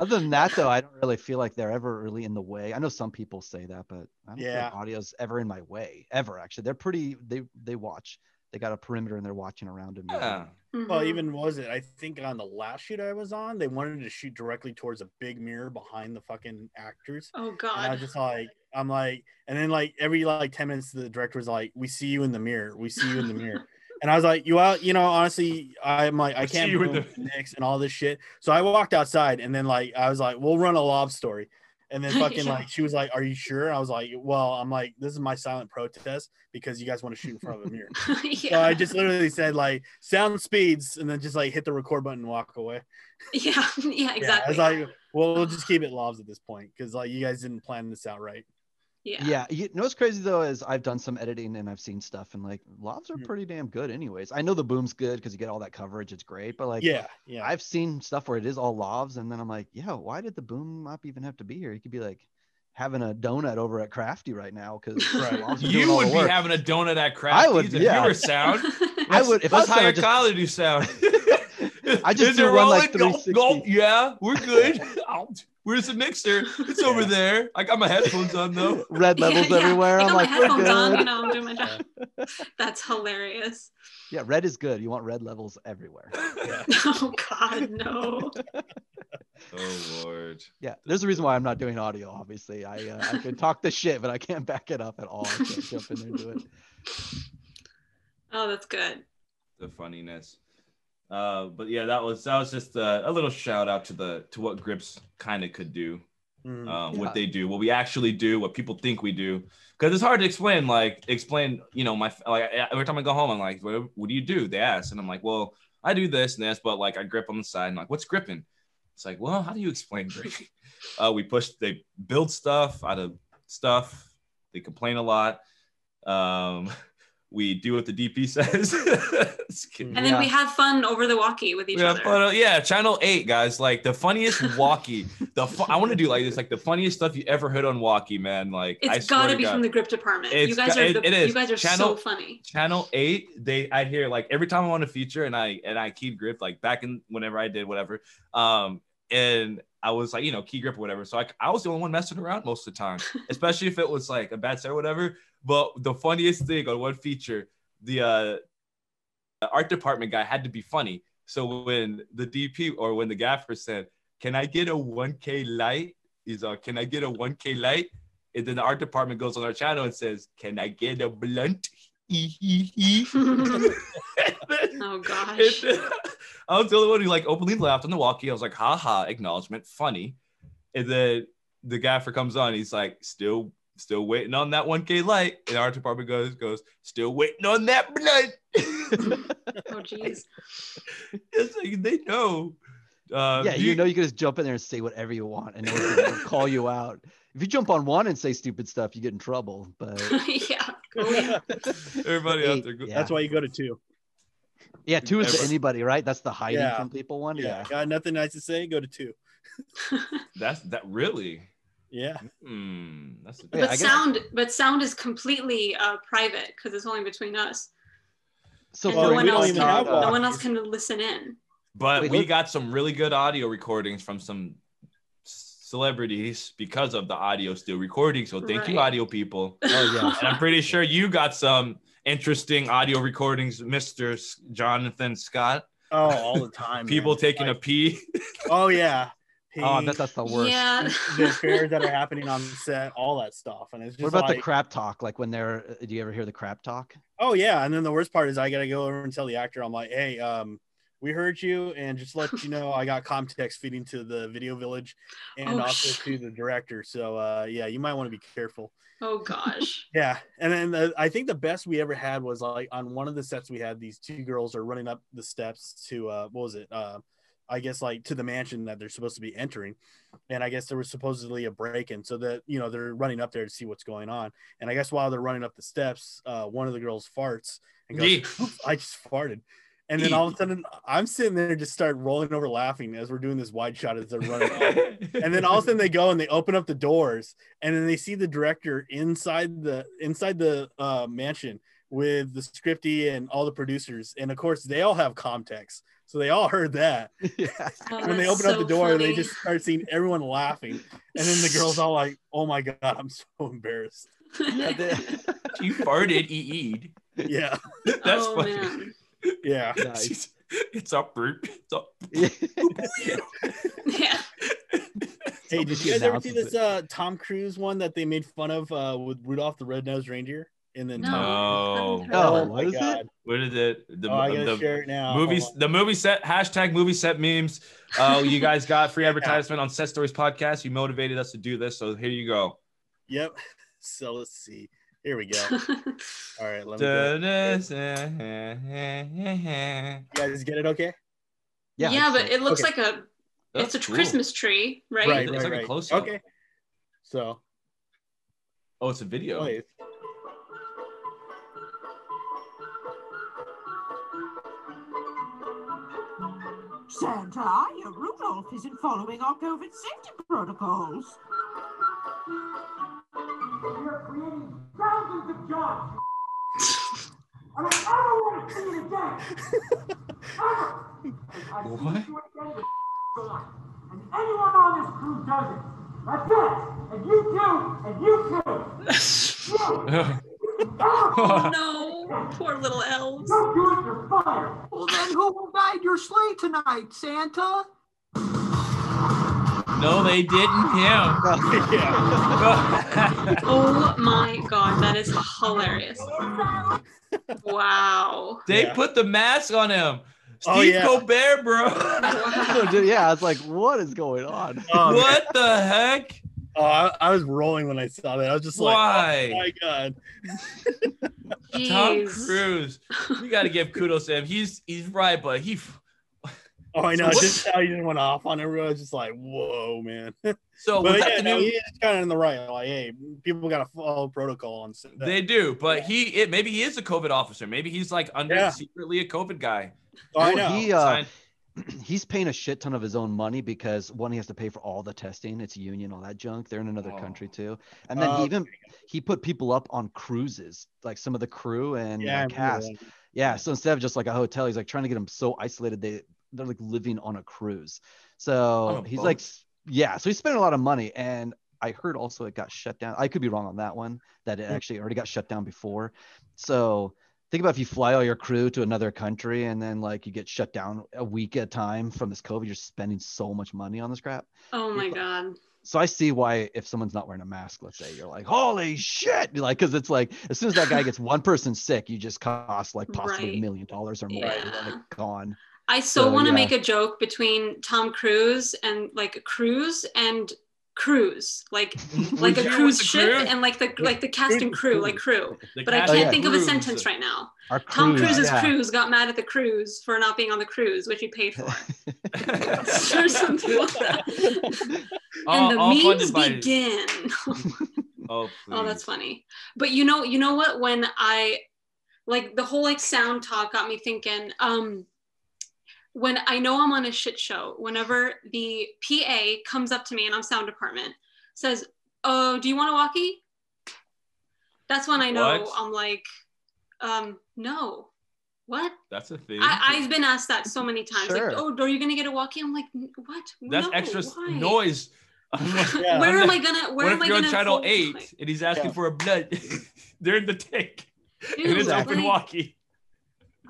Other than that, though, I don't really feel like they're ever really in the way. I know some people say that, but I don't Yeah. feel like audio's ever in my way ever. Actually, they're pretty. They they watch. They got a perimeter and they're watching around them. Yeah. Well, Mhm. even was it? I think on the last shoot I was on, they wanted to shoot directly towards a big mirror behind the fucking actors. Oh god! And I was just like, I'm like, and then like every like 10 minutes, the director was like, We see you in the mirror. We see you in the mirror. And I was like, you out, you know, honestly, I'm like, I I can't you in the- Knicks and all this shit. So I walked outside and then like I was like, we'll run a lob story. And then fucking like she was like, Are you sure? And I was like, Well, I'm like, this is my silent protest because you guys want to shoot in front of a mirror. So. I just literally said like sound speeds and then just like hit the record button and walk away. yeah. Yeah. Yeah, Exactly. I was like, well, we'll just keep it lavs at this point because like you guys didn't plan this out right. Yeah. Yeah. You know what's crazy though is I've done some editing and I've seen stuff and like lavs are Mhm. pretty damn good anyways. I know the boom's good because you get all that coverage. It's great, but like yeah, yeah. I've seen stuff where it is all lavs and then I'm like, yeah, why did the boom op even have to be here? You could be like having a donut over at Crafty right now because Right. You would be having a donut at Crafty. I would, if yeah. you were sound. I would if I Let's was gonna hire just- Kyle to do sound. I just do one, like, rolling? Gulp, 360. gulp. Yeah, we're good. I'll- Where's the mixer? It's over there. I got my headphones on though. red levels yeah. everywhere. I I'm got like, my we're headphones on, you know, I'm doing my job. That's hilarious. Yeah, red is good. You want red levels everywhere. Oh God, no. Oh Lord. Yeah, there's a reason why I'm not doing audio. Obviously, I uh, I can talk the shit, but I can't back it up at all. I can't jump in there and do it. Oh, that's good. The funniness. Uh, but yeah, that was that was just uh, a little shout out to the to what Grips kind of could do. Um, Yeah. what they do, what we actually do, what people think we do. Because it's hard to explain. Like explain, you know, my like every time I go home, I'm like, what, what do you do? They ask, and I'm like, well, I do this and this, but like I grip on the side. And like, what's gripping? It's like, well, how do you explain gripping? uh, we push, they build stuff out of stuff. They complain a lot. Um, we do what the DP says. Just kidding. And then Yeah. we have fun over the walkie with each Yeah, other. but, uh, yeah, channel eight, guys. Like the funniest walkie. The fu- I want to do like this, like the funniest stuff you ever heard on walkie, man. Like I it's swear gotta to be God. from the grip department. It's you guys got- are the, it is. you guys are Channel- so funny. channel eight. They I'd hear like every time I want to feature and I and I keyed grip like back in whenever I did whatever. Um, and I was like, you know, key grip or whatever. So I, I was the only one messing around most of the time, especially if it was like a bad set or whatever. But the funniest thing on one feature, the uh, the art department guy had to be funny. So when the DP or when the gaffer said, "Can I get a 1K light?" He's uh, "Can I get a 1K light?" And then the art department goes on our channel and says, "Can I get a blunt?" oh gosh. I was the only one who like openly laughed on the walkie. I was like, haha, acknowledgement, funny. And then the gaffer comes on, he's like, still, still waiting on that 1K light. And our department goes, goes, still waiting on that blood. oh jeez. it's like they know. Uh, yeah, you, know you can just jump in there and say whatever you want and no one's gonna call you out. If you jump on one and say stupid stuff, you get in trouble. But yeah. Yeah. everybody out there. Go, Yeah. That's why you go to two. yeah, two is Ever- anybody, right? That's the hiding Yeah. from people one. Yeah. Got nothing nice to say? Go to two. That's that really. Yeah. Hmm. That's a, but I guess- sound but sound is completely uh, private because it's only between us. So and no one else can, no one else can listen in. but Wait, we look- got some really good audio recordings from some celebrities because of the audio still recording. So thank you, audio people. oh yeah. And I'm pretty sure you got some interesting audio recordings, Mr. S- Jonathan Scott. Oh, all the time. People man. taking a pee. Oh yeah. Oh, I bet that's the worst. Yeah. the affairs that are happening on set, all that stuff, and it's just What about like, the crap talk? Like when they're, uh, do you ever hear the crap talk? oh yeah, and then the worst part is I gotta go over and tell the actor, I'm like, hey, um, we heard you, and just let you know, I got Comteks feeding to the video village, and Oh, also shit. to the director. So uh, yeah, you might want to be careful. Oh gosh. Yeah, and then the, I think the best we ever had was like on one of the sets we had. These two girls are running up the steps to uh, what was it? Uh, I guess like to the mansion that they're supposed to be entering, and I guess there was supposedly a break-in, so that you know they're running up there to see what's going on. And I guess while they're running up the steps, uh, one of the girls farts and goes, "I just farted." And then all of a sudden, I'm sitting there just start rolling over laughing as we're doing this wide shot as they're running. and then all of a sudden they go and they open up the doors and then they see the director inside the inside the uh, mansion with the scripty and all the producers and of course they all have Comteks so they all heard that yeah. Oh, when they that's open up the door they just start seeing everyone laughing and then the girls all like oh my god i'm so embarrassed Yeah, they- you farted, EE'd. yeah That's oh, funny. man. yeah Nice. It's up, burp. It's up. Yeah. hey did you guys ever see this uh tom cruise one that they made fun of uh with rudolph the red-nosed reindeer and then No. Tom- No. I haven't heard Oh, of that. what is it? God. What is it? The, oh, i gotta the share it now movies, the movie set hashtag movie set memes. Oh, you guys got free advertisement on Set Stories podcast. You motivated us to do this, so here you go. yep so let's see here we go all right let me go. yeah, You guys get it okay? yeah, I'd but it looks Okay. like a it's a Christmas tree, right? Right, It's right, like a right. close-up. Okay. So, Oh, it's a video. oh, wait. Santa, your Rudolph isn't following our COVID safety protocols. You're creating thousands of jobs. and I never want to see it again. Ever. If I see What? you again, you're. And anyone on this crew does it. That's it. And you too. And you too. You. oh no, poor little elves. Don't do it. You're fired. Well, then who will guide your sleigh tonight, Santa? no, they didn't. Him. Oh, yeah. Oh my god, that is hilarious. Wow. they Yeah. put the mask on him. Oh, Steve Oh, yeah. Colbert, bro. Oh, yeah, I was like, what is going on? Oh, man. what the heck? Oh, I, I was rolling when I saw that. I was just like, Why? oh my god. Tom Cruise. We got to give kudos to him. He's he's right, but he. Oh, I So know. what- just how you just went off on everyone. I was just like, whoa, man. So but yeah, the no, new? he's kind of in the right. Like, hey, people got to follow protocol on set. They do, but he it, maybe he is a COVID officer. Maybe he's like under Yeah. secretly a COVID guy. oh, I know. He, uh, Sign- he's paying a shit ton of his own money because one, he has to pay for all the testing. It's union, all that junk. They're in another Oh. country too. And then Oh, he even he put people up on cruises, like some of the crew and yeah, uh, cast. that. Yeah. So instead of just like a hotel, he's like trying to get them so isolated they they're like living on a cruise. So a he's boat? like, yeah. So he's spending a lot of money, and I heard also it got shut down. I could be wrong on that one. That it Hmm. actually already got shut down before. So think about if you fly all your crew to another country and then like you get shut down a week at a time from this COVID, you're spending so much money on this crap. Oh my If- god. so I see why if someone's not wearing a mask, let's say you're like, holy shit, You're like because it's like as soon as that guy gets one person sick, you just cost like possibly Right. a million dollars or more. Yeah. Like gone. I so, So, want to yeah. make a joke between Tom Cruise and like Cruise and Cruise, like like a cruise ship crew? and like the like the cast and crew, like crew. The But I can't yeah. think of a sentence right now. Our Tom cruise, Cruise's yeah. cruise got mad at the cruise for not being on the cruise, which he paid for. or something like that. all, and the all memes begin. Oh, Oh, that's funny. But you know, you know what? When I like the whole like sound talk got me thinking. Um, when I know I'm on a shit show, whenever the PA comes up to me and I'm sound department, says, "Oh, do you want a walkie?" That's when I know What? I'm like, um, no. What? That's a thing. I, I've been asked that so many times. Sure. Like, oh, are you gonna get a walkie? I'm like, what? That's No, extra why? noise. Like, Yeah. Where I'm am like, I gonna? Where what am if I you're on gonna? channel eight like, and he's asking Yeah. for a blood? They're in the tank. dude, and it's Exactly. open like, walkie.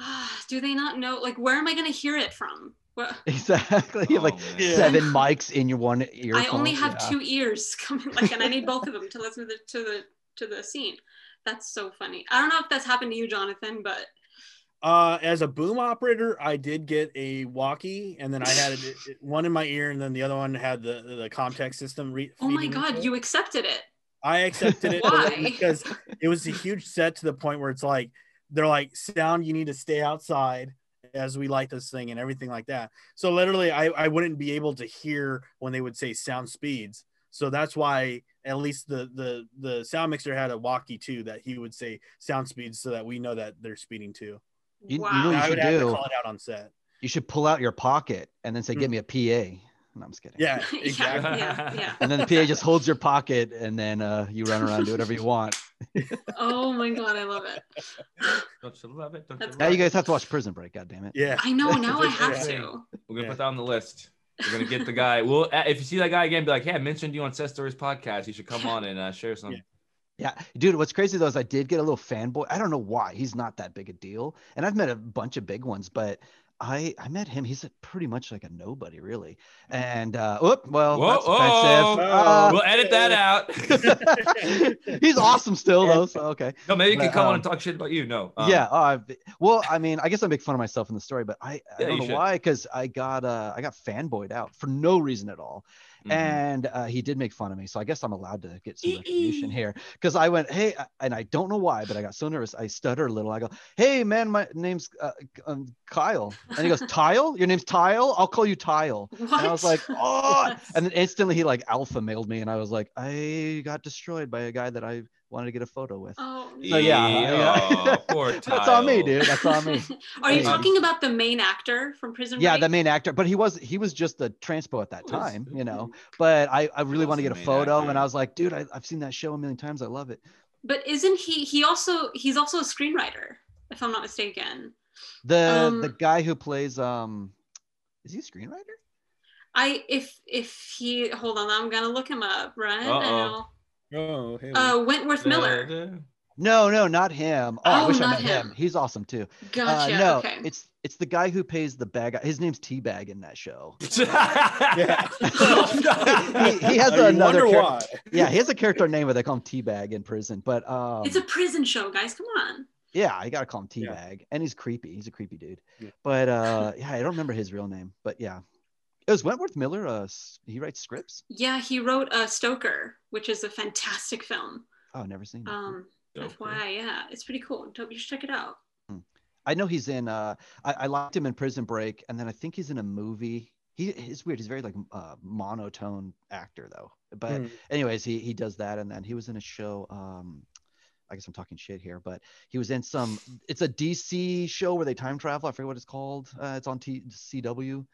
Ah, do they not know? Like, where am I gonna hear it from? What? Exactly. You have like Oh, man. Seven mics in your one ear. I only have yeah. two ears coming, like, and I need both of them to listen to the to the to the scene. That's so funny. I don't know if that's happened to you, Jonathan, but Uh, as a boom operator, I did get a walkie, and then I had it, it- one in my ear, and then the other one had the the Comtek system. Re- oh my god, you accepted it. I accepted it Why? because it was a huge set to the point where it's like they're like sound you need to stay outside as we light this thing and everything like that. So literally I, I wouldn't be able to hear when they would say sound speeds. So that's why at least the the the sound mixer had a walkie too that he would say sound speeds so that we know that they're speeding too. You- you wow. know And you I should would have to call it out on set. You should pull out your pocket and then say, "Get Mm. me a PA." No, I'm just kidding. Yeah, yeah, exactly. yeah, yeah. And then the PA just holds your pocket, and then uh, you run around do whatever you want. Oh my god, I love it. Don't you love it? Don't That's you Now love you guys have to watch Prison Break. God damn it. Yeah. I know. Now I have to. We're gonna Yeah. put that on the list. We're gonna get the guy. Well, uh, if you see that guy again, be like, "Hey, I mentioned you on Set Stories podcast. You should come on and uh, share some." Yeah. Yeah, dude. What's crazy though is I did get a little fanboy. I don't know why. He's not that big a deal, and I've met a bunch of big ones, but I I met him. He's a, pretty much like a nobody, really. And uh, whoop, well, Whoa, that's oh, offensive. oh. We'll edit that out. He's awesome still though. So okay. no, maybe you can But, come on um, and talk shit about you. No. um, yeah. Uh, well, I mean, I guess I make fun of myself in the story, but I, I Yeah, don't know should. why, because I got uh I got fanboyed out for no reason at all. Mhm. and uh, he did make fun of me so i guess i'm allowed to get some recognition here because i went hey and i don't know why but i got so nervous i stutter a little i go hey man my name's uh, um, kyle and he goes tile your name's tile i'll call you tile What? and i was like oh and then instantly he like alpha mailed me and i was like i got destroyed by a guy that i wanted to get a photo with Oh, So, yeah, Yeah, poor that's on me dude that's on me Are you talking about the main actor from Prison yeah Break? the main actor but he was he was just the transpo at that time you know but i i really was want to get a photo actor. and i was like dude I, i've seen that show a million times i love it But isn't he? He also he's also a screenwriter, if I'm not mistaken. the Um, the guy who plays um is he a screenwriter I if if he hold on, I'm gonna look him up right Uh-oh. now. Oh, hey. Uh, Wentworth Miller. no no not him oh, i Oh, wish i not met him. him. he's awesome too Gotcha. uh, no okay. it's it's the guy who pays the bag his name's T-Bag in that show Yeah. he, he has you another wonder char- why. yeah he has a character name where they call him T-Bag in prison but um it's a prison show, guys. Come on. yeah i gotta call him Yeah. T-Bag and he's creepy he's a creepy dude Yeah. but uh yeah i don't remember his real name but yeah it was wentworth miller uh he writes scripts Yeah, he wrote uh, Stoker, which is a fantastic film. oh never seen that. Um, FYI, yeah, it's pretty cool. Don't- You should check it out. I know he's in. Uh, I, I liked him in Prison Break, and then I think he's in a movie. He he's weird. He's very like uh, monotone actor though. But Hmm. anyways, he he does that, and then he was in a show. Um, I guess I'm talking shit here, but he was in some. It's a DC show where they time travel. I forget what it's called. Uh, it's on T- CW.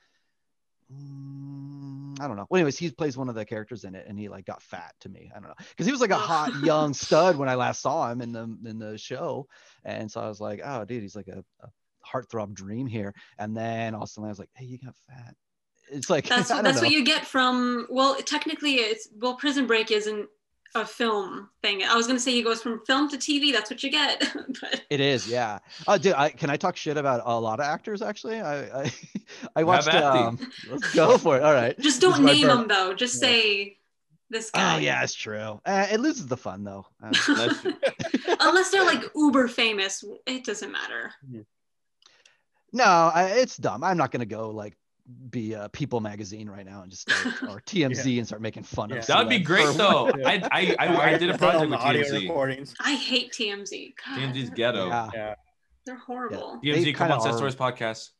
Mm, I don't know. Well, anyways, he plays one of the characters in it, and he like got fat to me. I don't know because he was like a hot young stud when I last saw him in the in the show, and so I was like, oh, dude, he's like a, a heartthrob dream here. And then all of a sudden I was like, hey, you got fat. It's like That's I what, don't that's what you get from. Well, technically, it's well, Prison Break isn't a film thing. I was gonna say he goes from film to TV. That's what you get. but It is, yeah. Oh, dude, I, can I talk shit about a lot of actors? Actually, I I, I watched. Um, let's go for it. All right. just don't name them though. Just Yeah. say This guy. Oh yeah, it's true. Uh, it loses the fun though. Uh, That's. Unless they're like uber famous, it doesn't matter. no, I, it's dumb. I'm not gonna go like be a People magazine right now and just start, or TMZ and start making fun Yeah. of. That would be great though. I, I, I, I did a project with audio TMZ. recordings. I hate TMZ. God, TMZ's ghetto. Yeah. Yeah. They're horrible. TMZ, They come on, Set are- Stories podcast.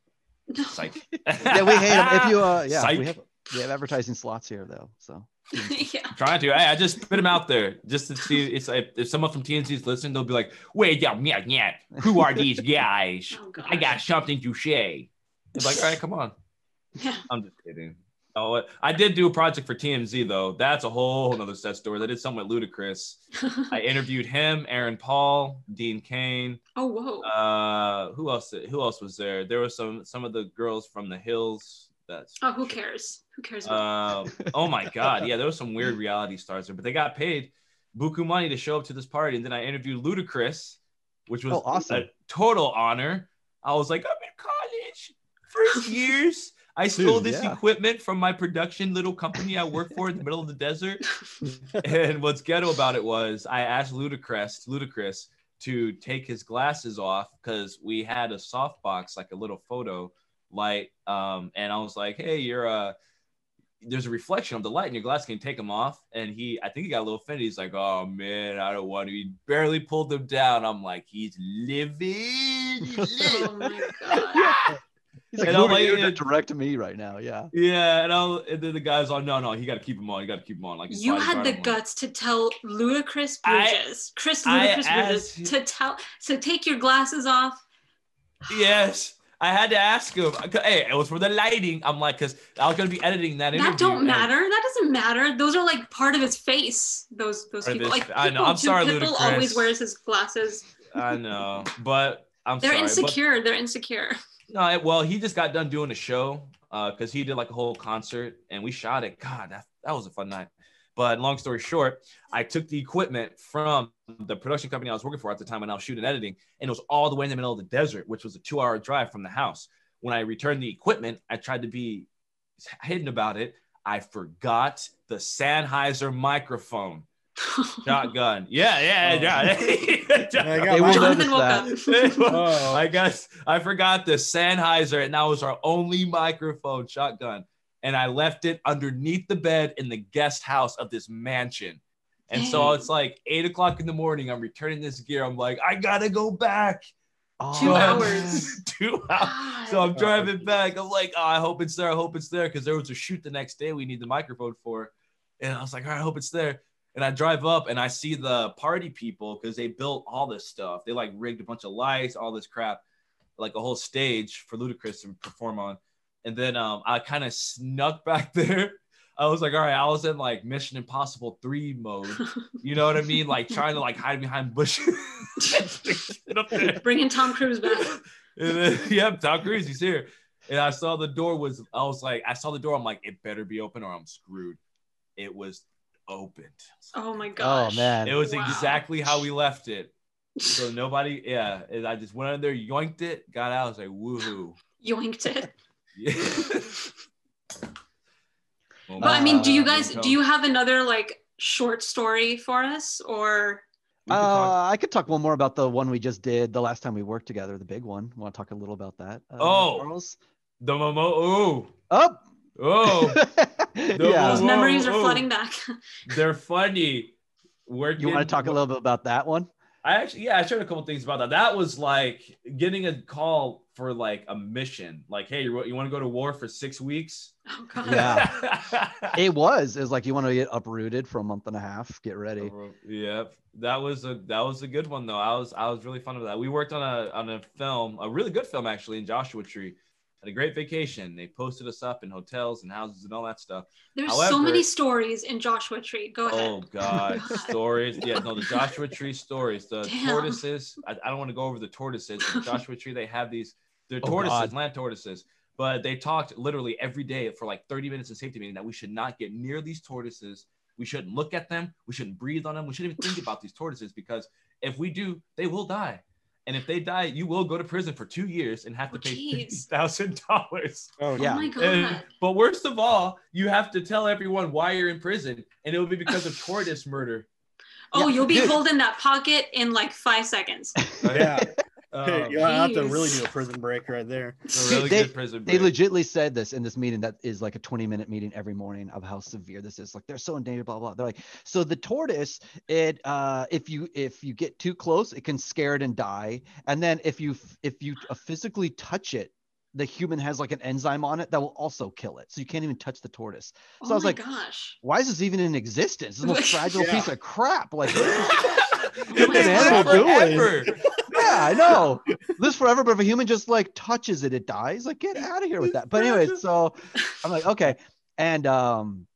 Psych. yeah, we hate them. If you, uh, yeah, Psych. we have we have advertising slots here though. So yeah. Trying to. Hey, I just put them out there just to see. It's like if someone from TMZ is listening, they'll be like, "Wait, yeah, yeah, yeah. Who are these guys? Oh, I got something to say." It's like, all right, come on. Yeah. I'm just kidding. Oh, I did do a project for TMZ though. That's a whole nother set story. I did something with Ludacris. I interviewed him, Aaron Paul, Dean Cain. oh whoa. Uh, who else? Who else was there? There were some some of the girls from the Hills. That's oh, who cares? Who cares? About um, oh my god, yeah, there was some weird reality stars there, but they got paid buku money to show up to this party, and then I interviewed Ludacris, which was Oh, awesome. a total honor. I was like, I'm in college, first years. I stole Dude, this yeah. equipment from my production little company I work for in the middle of the desert. and what's ghetto about it was I asked Ludacris, Ludacris to take his glasses off because we had a softbox, like a little photo light. Um, and I was like, hey, you're a there's a reflection of the light in your glass. Can you take them off? And he, I think he got a little offended. He's like, oh man, I don't want to. He barely pulled them down. I'm like, he's living. He's oh my god. He's like, And who I'm are you to direct me right now? Yeah. yeah, and, I'll, and then the guy's like, no, no, he got to keep him on. You got to keep him on. Like You had the guts to tell Ludacris I- Bridges, Chris I Ludacris Bridges, asked- to tell, so take your glasses off. Yes. I had to ask him. Hey, it was for the lighting. I'm like, because I was gonna be editing that interview. That don't and- matter. That doesn't matter. Those are like part of his face. Those those people. his Like fa- I know. I'm too. sorry, Pitbull Ludacris. always wears his glasses. I know, but I'm They're sorry. but- insecure. They're insecure. No, well, he just got done doing a show uh, because he did like a whole concert and we shot it. God, that, that was a fun night. But long story short, I took the equipment from the production company I was working for at the time when I was shooting editing, and it was all the way in the middle of the desert, which was a two hour drive from the house. When I returned the equipment, I tried to be hidden about it. I forgot the Sennheiser microphone shotgun. Yeah, yeah, yeah. I got They will. Jonathan woke that. up. Oh. I guess I forgot the Sennheiser, and that was our only microphone shotgun. And I left it underneath the bed in the guest house of this mansion. And so it's like eight o'clock in the morning. I'm returning this gear. I'm like, I gotta go back. Two hours. two hours. So I'm driving back. I'm like, oh, I hope it's there. I hope it's there. Because there was a shoot the next day we need the microphone for. And I was like, all right, I hope it's there. And I drive up and I see the party people because they built all this stuff. They like rigged a bunch of lights, all this crap, like a whole stage for Ludacris to perform on. And then um, I kind of snuck back there. I was like, all right, I was in like Mission Impossible 3 mode. You know what I mean? Like trying to like hide behind bushes. Get up there. Bringing Tom Cruise back. And then, yep, Tom Cruise, he's here. And I saw the door was, I was like, I saw the door. I'm like, it better be open or I'm screwed. It was opened. Oh my gosh. Oh man. It was Wow. exactly how we left it. So nobody, yeah. And I just went in there, yoinked it, got out. I was like, woohoo. Yoinked it. Yeah. But I mean, do you Uh, guys don't you have another like short story for us or could Uh, I could talk one more about the one we just did the last time we worked together, the big one. Want to talk a little about that? Uh, Oh. Charles? the Momo. Oh, Oh. oh, yeah. those Whoa, memories are flooding back? they're funny. We're You want to talk a little bit about that one? I actually, yeah, I shared a couple things about that. That was like getting a call for like a mission. Like, hey, you, you want to go to war for six weeks? Oh god. Yeah. It was. It was like you want to get uprooted for a month and a half. Get ready. Yep, that was a that was a good one though. I was I was really fun with that. We worked on a on a film, a really good film actually in Joshua Tree. Had a great vacation. They posted us up in hotels and houses and all that stuff. There's so many stories in Joshua Tree. Go ahead. Oh God, God. stories. Yeah, no, the Joshua Tree stories. The Damn. tortoises. I, I don't want to go over the tortoises. But the Joshua Tree, they have these. They're Oh, tortoises, God. land tortoises. But they talked literally every day for like 30 minutes in safety meeting that we should not get near these tortoises. We shouldn't look at them. We shouldn't breathe on them. We shouldn't even think about these tortoises because if we do, they will die. And if they die, you will go to prison for two years and have to Oh, pay jeez. fifty thousand dollars. Oh, Yeah. Oh my god. And, but worst of all, you have to tell everyone why you're in prison, and it will be because of tortoise murder. oh, Yeah, you'll be dude. holding that pocket in like five seconds. Yeah. Hey, Um, you'll have to really do a prison break right there. a really They- good prison They break. legitly said this in this meeting that is like a 20 minute meeting every morning of how severe this is. Like they're so endangered, danger, blah blah. They're like, so the tortoise, it uh if you if you get too close, it can scare it and die. And then if you if you uh, physically touch it, the human has like an enzyme on it that will also kill it. So you can't even touch the tortoise. So oh I was my like, gosh. why is this even in existence? It's the most fragile Yeah. piece of crap. Like, what is- It the animal doing? forever. yeah, I know. Lives forever, but if a human just like touches it, it dies. Like, get out of here with that. But anyway, so I'm like, okay. And um,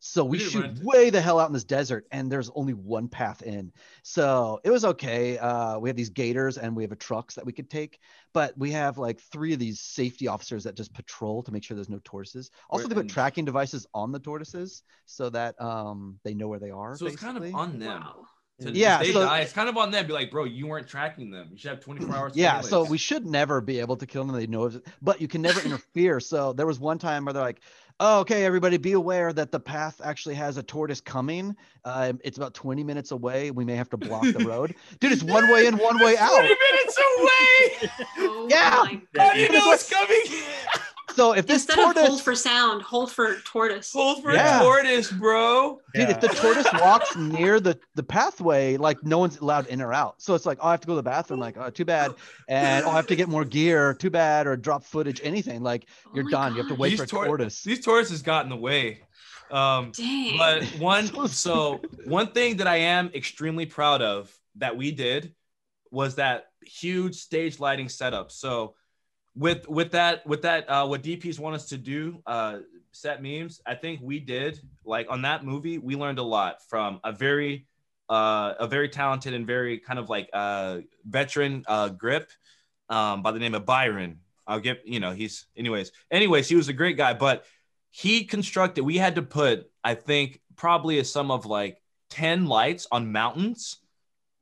so we We didn't shoot run into- way the hell out in this desert, and there's only one path in. So it was okay. Uh, we have these gators and we have a trucks that we could take, but we have like three of these safety officers that just patrol to make sure there's no tortoises. Also, they put tracking devices on the tortoises so that um they know where they are. So it's kind of basically. on them. Wow. To, Yeah, they so- die, it's kind of on them. Be like, bro, you weren't tracking them. You should have 24 hours. Yeah, so we should never be able to kill them. They know, it, but you can never interfere. So there was one time where they're like, oh, "Okay, everybody, be aware that the path actually has a tortoise coming. Uh, it's about 20 minutes away. We may have to block the road, dude. It's one way in, one way out. 20 out. minutes away. Oh Yeah. my How do you know it's coming? So if this Instead of hold for sound, hold for tortoise. Hold for Yeah. a tortoise, bro. dude, if the tortoise walks near the the pathway, like no one's allowed in or out. So it's like, oh, I have to go to the bathroom. Like, oh, too bad. And oh, I have to get more gear. Too bad. Or drop footage. Anything. Like Oh you're my done. You have to gosh. wait These for a tor- tortoise. These tortoises got in the way. Um, Dang. but one So so one thing that I am extremely proud of that we did was that huge stage lighting setup. So with with that with that uh what DPs want us to do uh set memes, I think we did like on that movie we learned a lot from a very uh a very talented and very kind of like uh veteran uh grip um by the name of Byron. I'll give you know he's anyways anyways he was a great guy but he constructed we had to put i think probably a sum of like 10 lights on mountains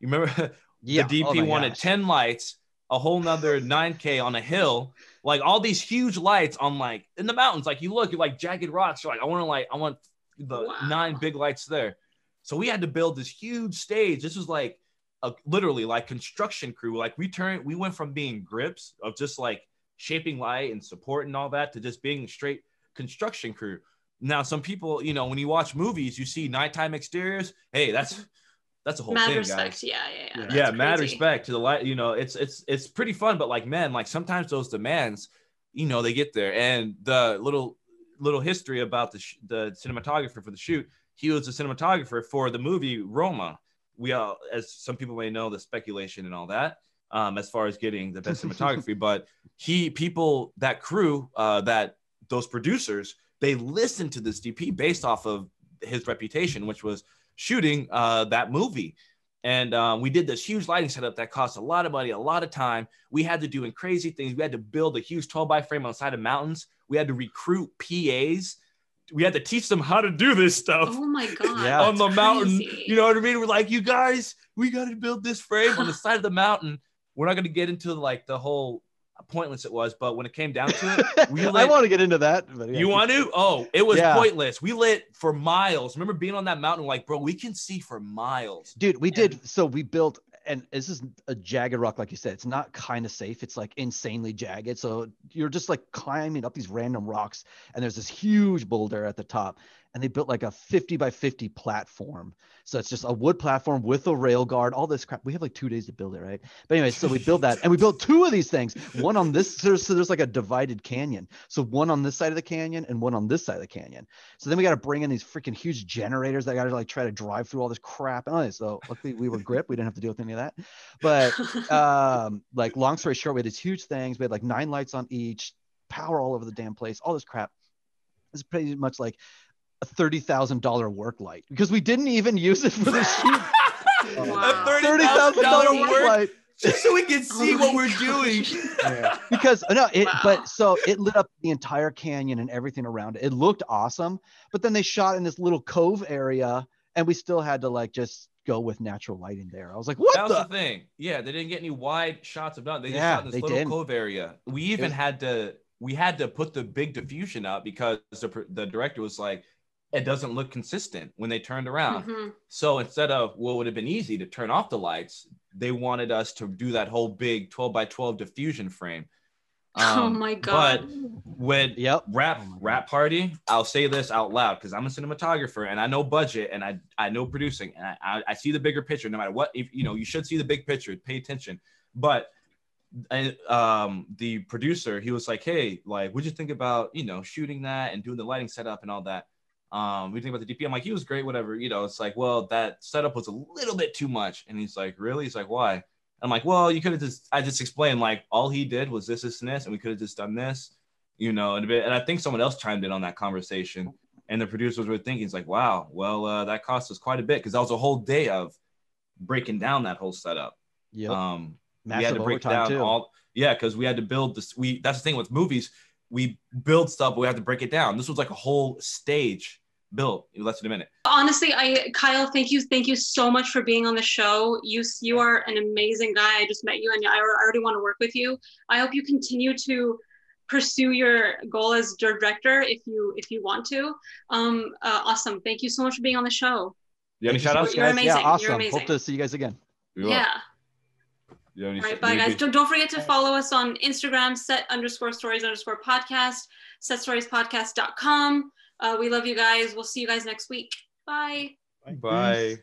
you remember Yeah. the dp oh wanted gosh. 10 lights a whole nother 9k on a hill like all these huge lights on like in the mountains like you look you're like jagged rocks you're like i want to like i want the Wow. nine big lights there so we had to build this huge stage this was like a literally like construction crew like we turned we went from being grips of just like shaping light and support and all that to just being straight construction crew. Now, some people, you know, when you watch movies, you see nighttime exteriors. Hey, that's that's a whole mad thing, respect. guys. Yeah, yeah, yeah. Yeah. That's yeah, mad respect to the light. You know, it's it's it's pretty fun, but like, man, like sometimes those demands, you know, they get there. And the little little history about the sh- the cinematographer for the shoot, he was a cinematographer for the movie Roma. We all, as some people may know, the speculation and all that. Um, as far as getting the best cinematography, but he people that crew uh, that those producers they listened to this DP based off of his reputation, which was shooting uh, that movie. And um, we did this huge lighting setup that cost a lot of money, a lot of time. We had to do in crazy things. We had to build a huge 12 by frame on the side of mountains. We had to recruit PAs. We had to teach them how to do this stuff Oh my god. Yeah. on the that's mountain. You know what I mean? We're like, you guys, we got to build this frame on the side of the mountain. We're not going to get into like the whole pointless it was, but when it came down to it, we I want to get into that. But yeah, you want to? Oh, it was Yeah. pointless. We lit for miles. Remember being on that mountain? Like, bro, we can see for miles. dude we And- did so we built and this is a jagged rock like you said it's not kind of safe it's like insanely jagged so you're just like climbing up these random rocks and there's this huge boulder at the top and they built like a 50 by 50 platform so it's just a wood platform with a rail guard all this crap we have like two days to build it right but anyway so we built that and we built two of these things one on this so there's, so there's like a divided canyon so one on this side of the canyon and one on this side of the canyon so then we got to bring in these freaking huge generators that got to like try to drive through all this crap and. So luckily we were grip. We didn't have to deal with any of that. But um, like long story short, we had these huge things. We had like nine lights on each, power all over the damn place, all this crap. It's pretty much like a thirty thousand dollar work light because we didn't even use it for the shoot. Wow. A thirty Thirty thousand thousand dollar dollar work work light. just so we can see my what we're doing. Yeah. because uh, no it Wow. but so it lit up the entire canyon and everything around it it looked awesome but then they shot in this little cove area and we still had to like just go with natural lighting there. I was like, what that was the? the thing. Yeah, they didn't get any wide shots of nothing. They just Yeah, shot in this little didn't. cove area. We even was- had to we had to put the big diffusion up because the the director was like, it doesn't look consistent when they turned around. Mhm. So instead of what would have been easy to turn off the lights, they wanted us to do that whole big 12 by 12 diffusion frame. Oh Um, my God. But when Yep. rap Oh my God. rap party, I'll say this out loud because I'm a cinematographer and I know budget and I I know producing and I, I, I see the bigger picture. No matter what, if you know, you should see the big picture. Pay attention. But and um the producer he was like hey like what'd you think about you know shooting that and doing the lighting setup and all that um we think about the dp i'm like he was great whatever you know it's like well that setup was a little bit too much. And he's like really? He's like why? I'm like well you could have just i just explained like all he did was this this and this and we could have just done this you know and a bit and i think someone else chimed in on that conversation and the producers were thinking it's like wow well uh, that cost us quite a bit because that was a whole day of breaking down that whole setup. Yep. um we had to break down too. all yeah because we had to build this we that's the thing with movies we build stuff but we have to break it down. This was like a whole stage built in less than a minute. Honestly i kyle thank you thank you so much for being on the show. You you are an amazing guy. I just met you and i already want to work with you. I hope you continue to pursue your goal as director if you if you want to. Um uh, awesome. Thank you so much for being on the show. You have any Thank you. so shout outs much, You're guys. amazing. Yeah, You're awesome. amazing. Hope to see you guys again. yeah. You have any all right sh- bye guys. Don't, don't forget to follow us on instagram set underscore stories underscore podcast setstoriespodcast.com uh, we love you guys. We'll see you guys next week. Bye. Bye